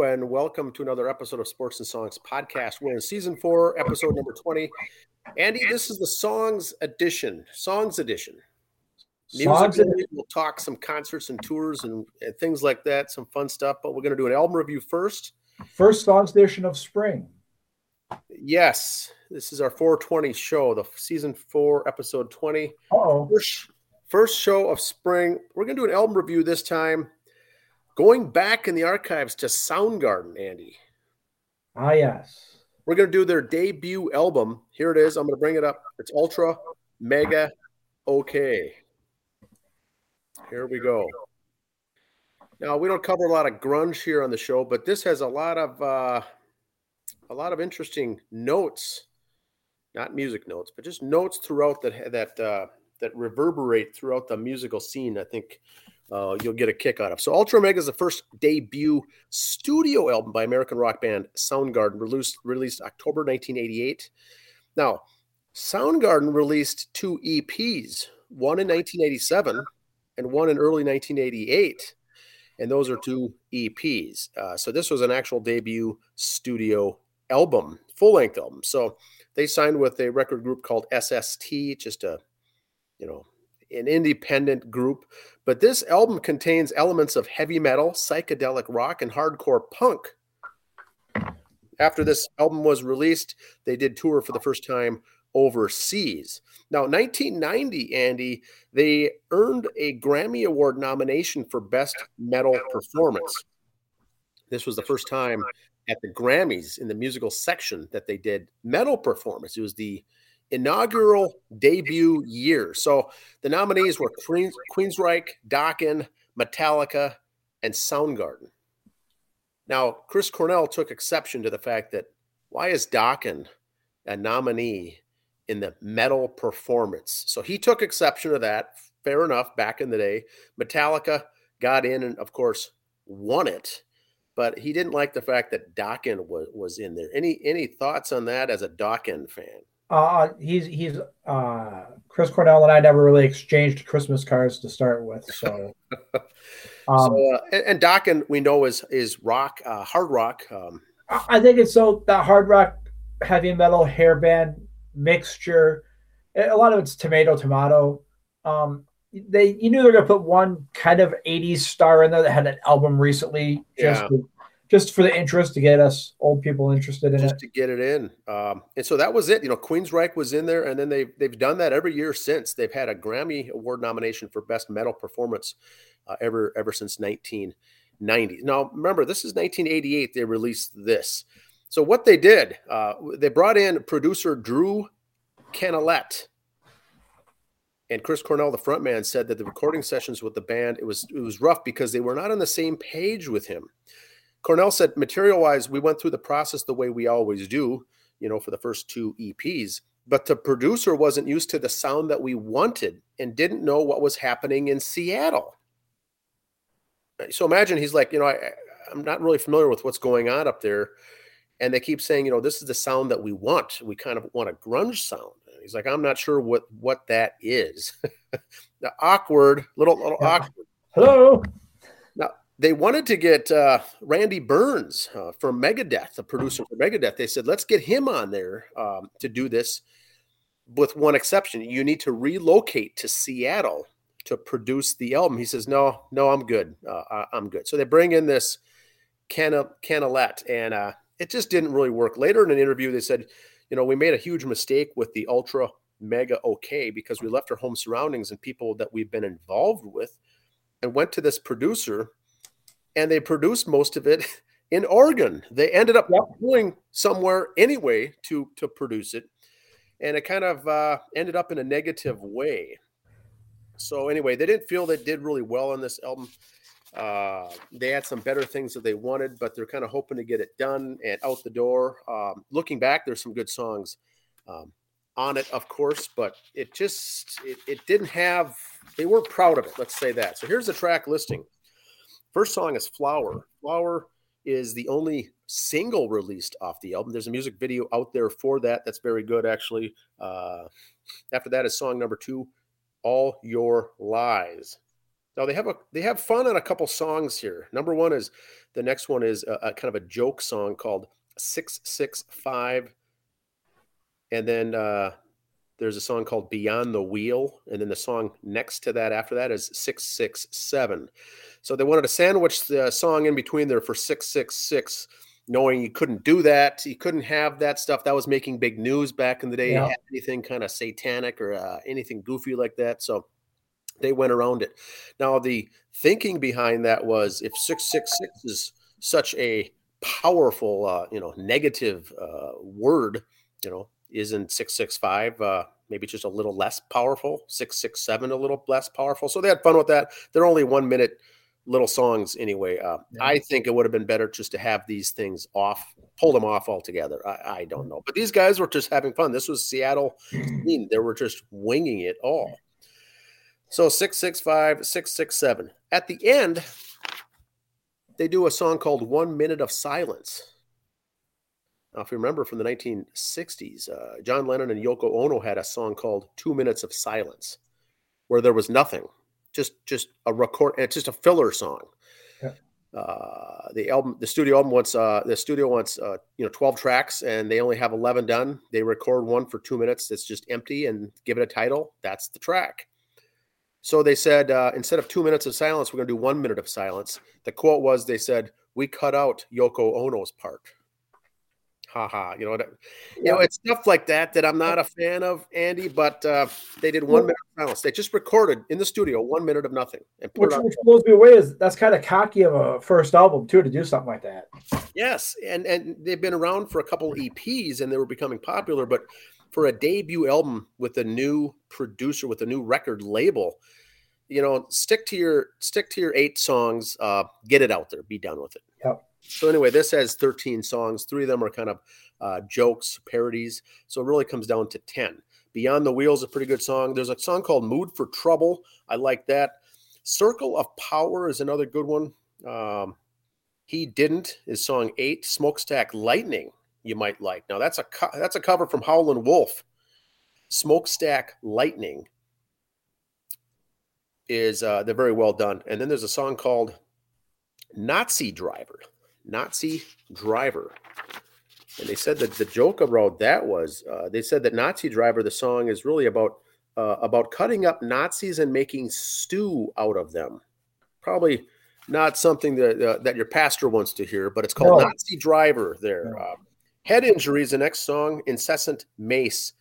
Hello, and welcome to another episode of Sports and Songs podcast. We're in season four, episode number 20. Andy, this is the Songs edition. Songs edition. Songs Music, we'll talk some concerts and tours and, and things like that, some fun stuff, but we're going to do an album review first. First Songs edition of spring. Yes, this is our 420 show, the season four, episode 20. Oh, first, first show of spring. We're going to do an album review this time Going back in the archives to Soundgarden, Andy. Ah, yes. We're going to do their debut album. Here it is. I'm going to bring it up. It's Ultra Mega OK. Here we go. Now we don't cover a lot of grunge here on the show, but this has a lot of uh, a lot of interesting notes, not music notes, but just notes throughout that that uh, that reverberate throughout the musical scene. I think uh, you'll get a kick out of. So Ultramega is the first debut studio album by American rock band Soundgarden, released released October 1988. Now, Soundgarden released two EPs, one in 1987 and one in early 1988, and those are two EPs. Uh, so this was an actual debut studio album, full length album. So they signed with a record group called SST, just a you know an independent group, but this album contains elements of heavy metal, psychedelic rock, and hardcore punk. After this album was released, they did tour for the first time overseas. Now, 1990, Andy, they earned a Grammy Award nomination for Best Metal Performance. This was the first time at the Grammys in the musical section that they did metal performance. It was the inaugural debut year. So the nominees were Queens, Queensryche, Dokken, Metallica, and Soundgarden. Now, Chris Cornell took exception to the fact that why is Dokken a nominee in the metal performance? So he took exception to that. Fair enough, back in the day. Metallica got in and, of course, won it. But he didn't like the fact that Dokken was, was in there. Any any thoughts on that as a Dokken fan? Uh, he's he's uh, Chris Cornell and I never really exchanged Christmas cards to start with. So, um, so uh, and, and Dokken we know is is rock, uh, hard rock. Um, I think it's so that hard rock, heavy metal, hair band mixture. A lot of it's tomato tomato. Um, they you knew they're gonna put one kind of '80s star in there that had an album recently, just yeah. to just for the interest to get us old people interested in it. just it. to get it in. Um, and so that was it. You know, Queensryche was in there, and then they've they've done that every year since. They've had a Grammy Award nomination for Best Metal Performance uh, ever ever since 1990. Now, remember, this is 1988. They released this. So what they did, uh, they brought in producer Drew Canulette. And Chris Cornell, the frontman, said that the recording sessions with the band it was it was rough because they were not on the same page with him. Cornell said, material wise, we went through the process the way we always do, you know, for the first two EPs. But the producer wasn't used to the sound that we wanted and didn't know what was happening in Seattle. So imagine he's like, you know, I, I'm not really familiar with what's going on up there. And they keep saying, you know, this is the sound that we want. We kind of want a grunge sound. And he's like, I'm not sure what what that is. the awkward, little little yeah. awkward. Hello they wanted to get uh, Randy Burns uh, from Megadeth, the producer for Megadeth. They said, let's get him on there um, to do this, with one exception. You need to relocate to Seattle to produce the album. He says, no, no, I'm good. Uh, I'm good. So they bring in this Canna, Canulette, and uh, it just didn't really work. Later in an interview, they said, you know, we made a huge mistake with the Ultra Mega OK because we left our home surroundings and people that we've been involved with and went to this producer and they produced most of it in Oregon. They ended up yep. going somewhere anyway to to produce it, and it kind of uh, ended up in a negative way. So anyway, they didn't feel they did really well on this album. Uh, they had some better things that they wanted, but they're kind of hoping to get it done and out the door. Um, looking back, there's some good songs um, on it, of course, but it just it, it didn't have. They weren't proud of it. Let's say that. So here's the track listing. First song is Flower. Flower is the only single released off the album. There's a music video out there for that. That's very good, actually. Uh, after that is song number two, All Your Lies. Now they have a they have fun on a couple songs here. Number one is the next one is a, a kind of a joke song called Six Six Five, and then uh, there's a song called Beyond the Wheel, and then the song next to that after that is Six Six Seven. So they wanted to sandwich the song in between there for Six Six Six knowing you couldn't do that. You couldn't have that stuff that was making big news back in the day. Yeah. Anything kind of satanic or uh, anything goofy like that. So they went around it. Now the thinking behind that was if six six six is such a powerful, uh, you know, negative uh, word, you know, isn't six six five uh, maybe just a little less powerful? Six six seven a little less powerful. So they had fun with that. They're only one minute little songs anyway. Uh, yeah. I think it would have been better just to have these things off, pull them off altogether. I, I don't know, but these guys were just having fun. This was Seattle. they were just winging it all. So six six five six six seven. At the end, they do a song called "One Minute of Silence." Now, if you remember from the 1960s, uh, John Lennon and Yoko Ono had a song called Two Minutes of Silence, where there was nothing just just a record it's just a filler song. Yeah. uh, the album the studio album wants uh, the studio wants uh, you know 12 tracks and they only have 11 done. They record one for two minutes it's just empty and give it a title. That's the track. So they said uh, instead of two minutes of silence we're going to do one minute of silence. The quote was they said we cut out yoko ono's part haha. You know, that, you know, it's stuff like that that I'm not a fan of, Andy. But uh, they did one minute of silence. They just recorded in the studio one minute of nothing, and which, which blows me away is that's kind of cocky of a first album too to do something like that. Yes, and and they've been around for a couple EPs and they were becoming popular, but for a debut album with a new producer with a new record label you know stick to your stick to your eight songs uh get it out there be done with it yep so anyway, this has 13 songs. Three of them are kind of uh, jokes, parodies. So it really comes down to 10. Beyond the Wheels, is a pretty good song. There's a song called Mood for Trouble. I like that. Circle of Power is another good one. Um, he didn't is song eight. Smokestack Lightning you might like. Now that's a co- that's a cover from Howlin' Wolf. Smokestack Lightning is uh, they're very well done. And then there's a song called Nazi Driver. Nazi driver. And they said that the joke about that was uh, they said that Nazi driver, the song is really about uh, about cutting up Nazis and making stew out of them. Probably not something that uh, that your pastor wants to hear, but it's called no. Nazi driver. There, no. Uh, head injuries. The next song, incessant mace,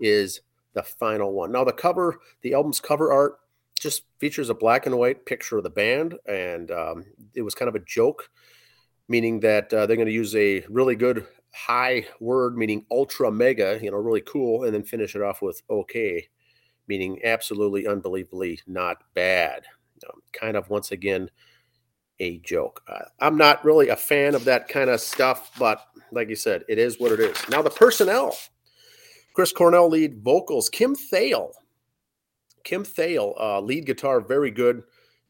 is the final one. Now the cover, the album's cover art, just features a black and white picture of the band, and um, it was kind of a joke meaning that uh, they're going to use a really good high word, meaning ultra mega, you know, really cool, and then finish it off with okay, meaning absolutely unbelievably not bad. kind of once again a joke. Uh, I'm not really a fan of that kind of stuff, but like you said, it is what it is. Now the personnel: Chris Cornell lead vocals, Kim Thayil. Kim Thayil, uh, lead guitar, very good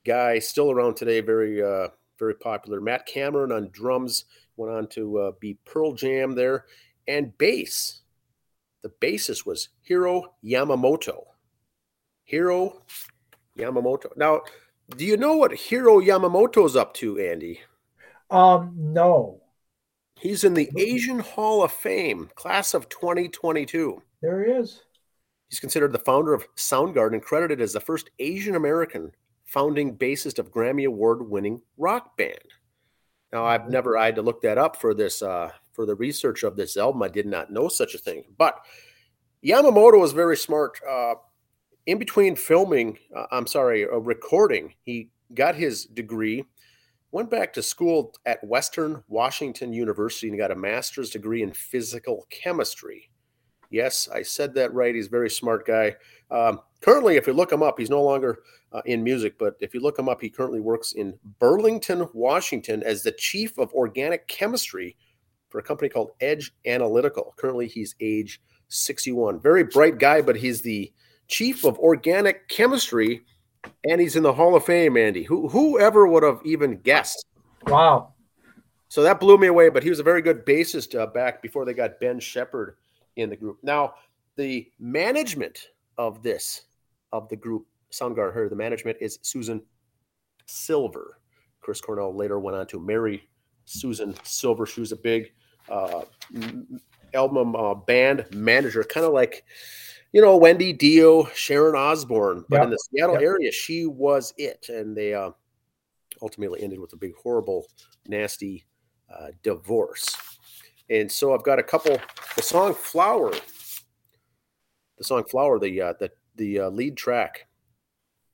guy, still around today, very uh, very popular. Matt Cameron on drums went on to uh, be Pearl Jam there, and bass. The bassist was Hiro Yamamoto. Hiro Yamamoto. Now, do you know what Hiro Yamamoto's up to, Andy? Um, no. He's in the Asian Hall of Fame, class of 2022. There he is. He's considered the founder of Soundgarden, credited as the first Asian American founding bassist of Grammy Award winning rock band. Now, I've mm-hmm. never I had to look that up for this uh, for the research of this album. I did not know such a thing, but Yamamoto was very smart. Uh, in between filming, uh, I'm sorry, uh, recording, he got his degree, went back to school at Western Washington University and got a master's degree in physical chemistry. Yes, I said that right. He's a very smart guy. Um, currently, if you look him up, he's no longer uh, in music, but if you look him up, he currently works in Burlington, Washington, as the chief of organic chemistry for a company called Edge Analytical. Currently, he's age 61. Very bright guy, but he's the chief of organic chemistry, and he's in the Hall of Fame. Andy, who whoever would have even guessed? Wow. So that blew me away. But he was a very good bassist uh, back before they got Ben Shepherd in the group. Now, the management of this, of the group Soundgarden, her, the management is Susan Silver. Chris Cornell later went on to marry Susan Silver. She was a big uh, album uh, band manager, kind of like, you know, Wendy Dio, Sharon Osbourne. But yep. in the Seattle yep. area, she was it. And they uh, ultimately ended with a big, horrible, nasty uh, divorce. And so I've got a couple. The song "Flower," the song "Flower," the uh, the the uh, lead track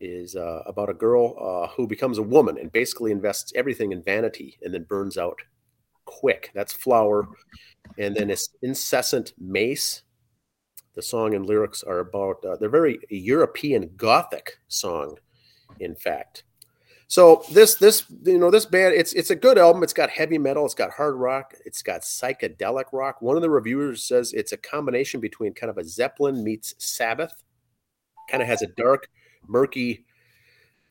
is uh, about a girl uh, who becomes a woman and basically invests everything in vanity and then burns out quick. That's "Flower," and then it's "Incessant Mace." The song and lyrics are about uh, they're very European Gothic song, in fact. So this this you know this band it's it's a good album. It's got heavy metal, it's got hard rock, it's got psychedelic rock. One of the reviewers says it's a combination between kind of a Zeppelin meets Sabbath. Kind of has a dark, murky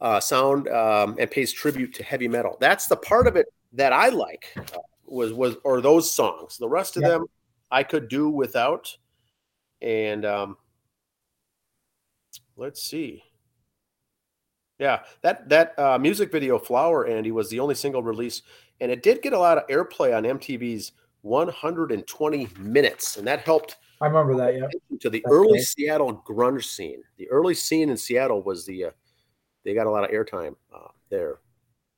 uh, sound um, and pays tribute to heavy metal. That's the part of it that I like. Uh, was was or those songs. The rest of yeah. them I could do without. And um, let's see. Yeah, that that uh, music video "Flower" Andy was the only single release, and it did get a lot of airplay on MTV's 120 minutes, and that helped. I remember that. Yeah. To the That's early nice. Seattle grunge scene. The early scene in Seattle was the. Uh, they got a lot of airtime uh, there.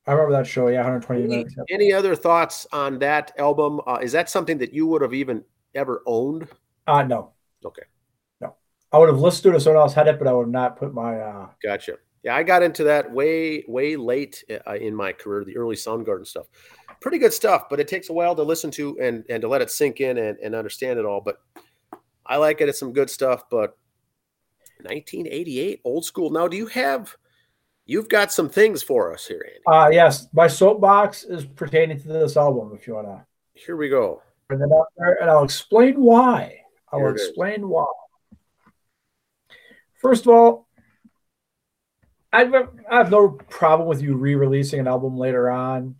I remember that show. Yeah, 120 any, minutes. Any other thoughts on that album? Uh, is that something that you would have even ever owned? Uh no. Okay. No, I would have listened to it if someone else had it, but I would not put my. uh Gotcha yeah, I got into that way, way late uh, in my career, the early Soundgarden stuff. Pretty good stuff, but it takes a while to listen to and, and to let it sink in and, and understand it all. But I like it. It's some good stuff. But 1988, old school. Now, do you have, you've got some things for us here, Andy? Uh, yes. My soapbox is pertaining to this album, if you want to. Here we go. It up there, and I'll explain why. I will explain is. why. First of all, I've, I have no problem with you re-releasing an album later on,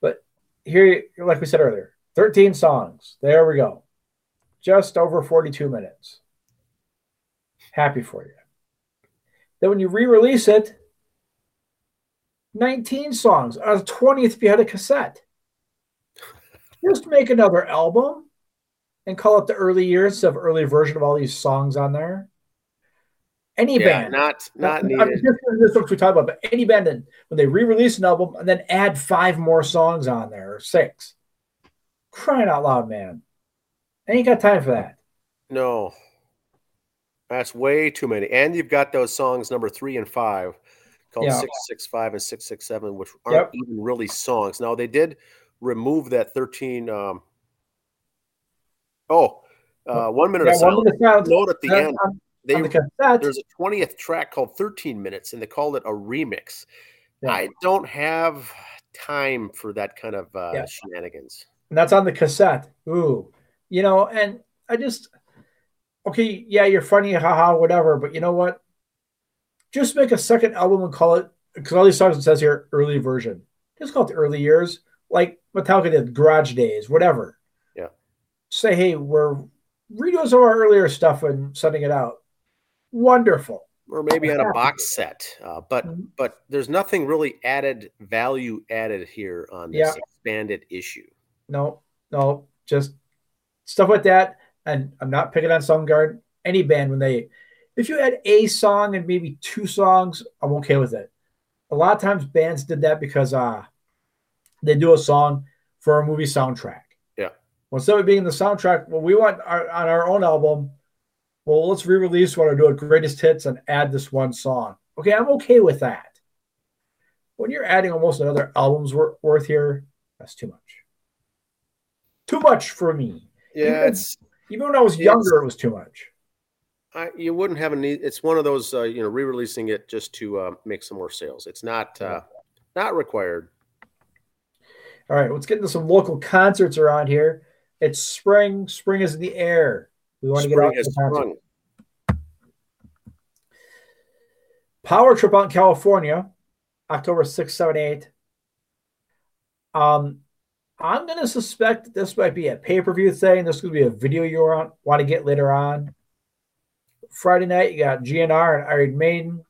but here, like we said earlier, 13 songs. There we go, just over 42 minutes. Happy for you. Then when you re-release it, 19 songs. On the 20th, if you had a cassette, just make another album and call it the early years of early version of all these songs on there. Any yeah, band, not not needed. Mean, this, this is what we talk about, but any band, when they re-release an album and then add five more songs on there or six, crying out loud, man, I ain't got time for that. No, that's way too many. And you've got those songs number three and five called yeah. six six five and six six seven, which aren't yep. even really songs. Now they did remove that thirteen. Um, oh, uh, one minute yeah, of sound. One minute sound. Note at the uh, end. Um, they the there's a 20th track called 13 minutes and they called it a remix yeah. i don't have time for that kind of uh, shenanigans and that's on the cassette ooh you know and i just okay yeah you're funny haha whatever but you know what just make a second album and call it because all these songs it says here early version just call it the early years like metallica did garage days whatever yeah say hey we're redoing some of our earlier stuff and sending it out wonderful. Or maybe on a box set, uh, but mm-hmm. but there's nothing really added value added here on this yeah. expanded issue. No, no, just stuff like that. And I'm not picking on Soundgarden. Any band when they, if you had a song and maybe two songs, I'm okay with it. A lot of times bands did that because uh they do a song for a movie soundtrack. Yeah. Well, instead of being the soundtrack, well, we want our, on our own album well, let's re-release one or do a greatest hits and add this one song. Okay, I'm okay with that. When you're adding almost another album's worth here, that's too much. Too much for me. Yeah, even, it's even when I was younger, it was too much. I, you wouldn't have a need. It's one of those, uh, you know, re-releasing it just to uh, make some more sales. It's not uh, not required. All right, let's get into some local concerts around here. It's spring. Spring is in the air. We want Spring to get out to the concert. Power Trip out in California, October 6, 7, 8. Um, I'm going to suspect this might be a pay per view thing. This could be a video you want, want to get later on. Friday night, you got GNR and Iron Maiden.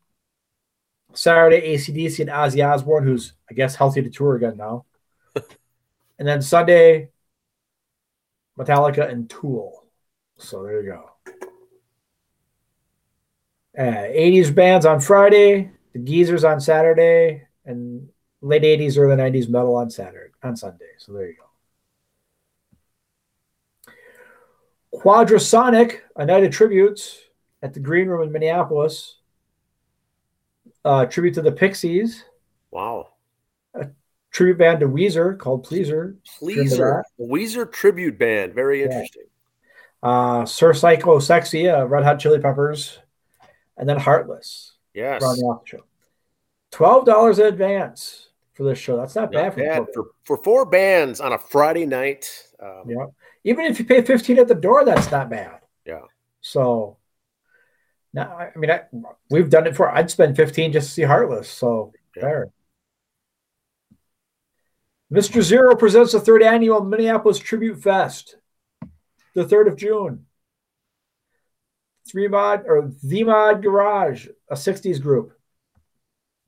Saturday, ACDC and Ozzy Osbourne, who's I guess healthy to tour again now. and then Sunday, Metallica and Tool. So there you go. Uh, 80s bands on Friday, the Geezers on Saturday, and late 80s, early 90s metal on Saturday, on Sunday. So there you go. Quadrasonic, a night of tributes at the Green Room in Minneapolis. Uh, tribute to the Pixies. Wow. A tribute band to Weezer called Pleaser. Pleaser. Weezer tribute band. Very yeah. interesting. Uh, Sir Psycho Sexy, uh, Red Hot Chili Peppers, and then Heartless. Yes. Rounding off the show. Twelve dollars in advance for this show. That's not, not bad, bad. For, for four bands on a Friday night. Um, yeah. Even if you pay fifteen at the door, that's not bad. Yeah. So now, I mean, I, we've done it for. I'd spend fifteen just to see Heartless. So yeah. there. Mr. Zero presents the third annual Minneapolis Tribute Fest, the third of June. Three Mod or The Mod Garage, a '60s group.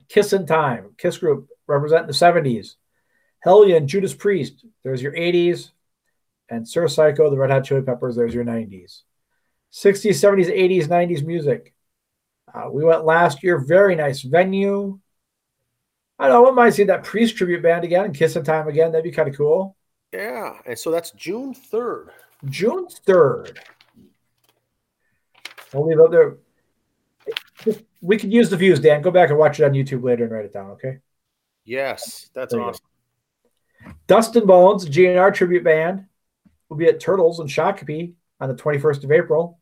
Kiss in Time, Kiss Group representing the '70s. Hellion and Judas Priest, there's your '80s, and Sir Psycho, the Red Hot Chili Peppers, there's your '90s. 60s, 70s, 80s, 90s music. Uh, we went last year. Very nice venue. I don't know. I might see that Priest tribute band again and Kiss in Time again. That'd be kind of cool. Yeah. And so that's June 3rd. June 3rd. We'll leave it there. We could use the views, Dan. Go back and watch it on YouTube later and write it down, okay? Yes. That's awesome. Dustin Bones, GNR tribute band, will be at Turtles in Shakopee on the 21st of April.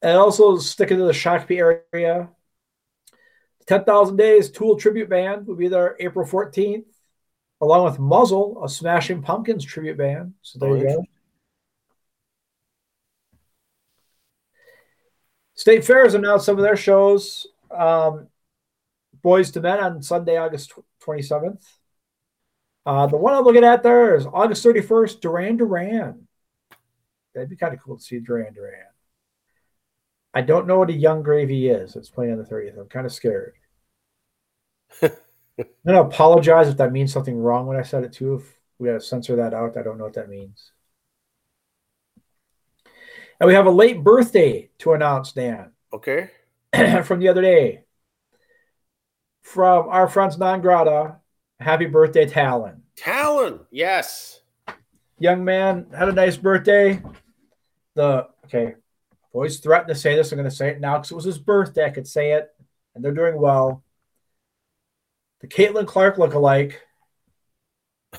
And also sticking to the Shakopee area, 10,000 Days Tool Tribute Band will be there April 14th, along with Muzzle, a Smashing Pumpkins tribute band. So there oh, you go. State Fair has announced some of their shows. Um, Boyz II Men on Sunday, August 27th. Uh, the one I'm looking at there is August 31st, Duran Duran. That'd be kind of cool to see Duran Duran. I don't know what a Yung Gravy is. It's playing on the 30th. I'm kind of scared. I'm going to apologize if that means something wrong when I said it too. If we got to censor that out, I don't know what that means. And we have a late birthday to announce, Dan. Okay. from the other day. From our friends Non Grata. Happy birthday, Talon. Talon, yes. Young man had a nice birthday. The okay, boys threatened to say this. I'm going to say it now because it was his birthday. I could say it, and they're doing well. The Caitlin Clark look-alike.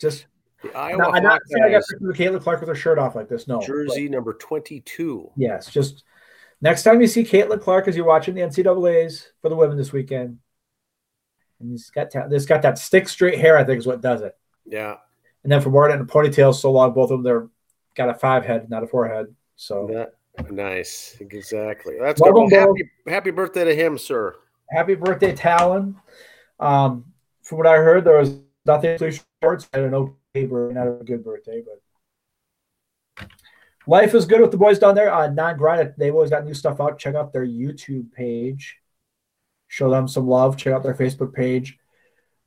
Just the Iowa I'm not saying I got Caitlin Clark with her shirt off like this. No, jersey but, number 22. Yes, just next time you see Caitlin Clark as you're watching the NCAA's for the women this weekend, and he's got ta- this got that stick straight hair. I think is what does it. Yeah. And then from wearing it in a ponytail so long, both of them they're got a five head, not a four head. So yeah, nice, exactly. That's good. Well, happy, happy birthday to him, sir. Happy birthday, Talon. Um, from what I heard, there was nothing too short. I don't know, not a good birthday, but life is good with the boys down there. Uh, non grind. They've always got new stuff out. Check out their YouTube page show them some love. Check out their Facebook page.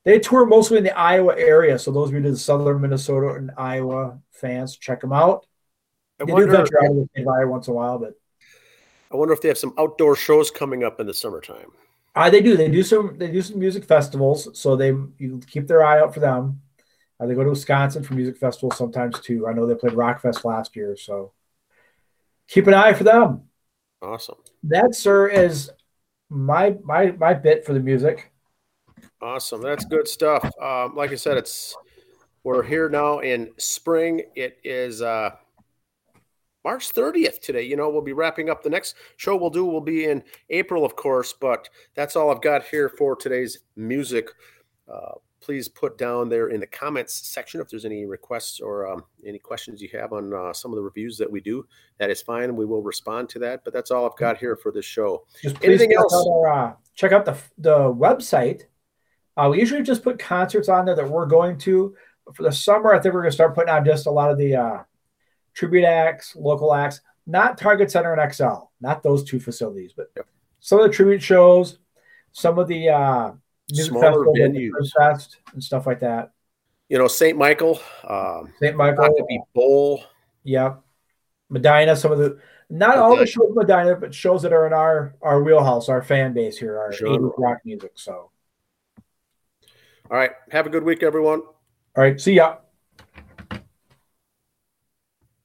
They tour mostly in the Iowa area, so those of you in the southern Minnesota and Iowa fans, check them out. I they wonder, do venture out of the once in a while, but I wonder if they have some outdoor shows coming up in the summertime. Uh, they do. They do some. They do some music festivals, so they you keep their eye out for them. Uh, they go to Wisconsin for music festivals sometimes too. I know they played Rockfest last year, so keep an eye for them. Awesome. That, sir, is my my my bit for the music. Awesome, that's good stuff. Um, like I said, it's we're here now in spring. It is uh, March 30th today. You know, we'll be wrapping up the next show we'll do will be in April, of course, but that's all I've got here for today's music. Uh, please put down there in the comments section if there's any requests or um, any questions you have on uh, some of the reviews that we do. That is fine. We will respond to that. But that's all I've got here for this show. Just Anything else? Out our, uh, check out the the website. Uh, we usually just put concerts on there that we're going to. But for the summer, I think we're going to start putting out just a lot of the uh, tribute acts, local acts. not Target Center and Xcel, not those two facilities, but Yep. some of the tribute shows, some of the uh, music Smaller festivals like the venues. Fest and stuff like that. You know, St. Michael, um, St. Michael, Huckabee Bowl. yeah, Medina. Some of the not all the shows in Medina, but shows that are in our our wheelhouse, our fan base here, our. 80s rock music. So, All right. Have a good week, everyone. all right, see ya.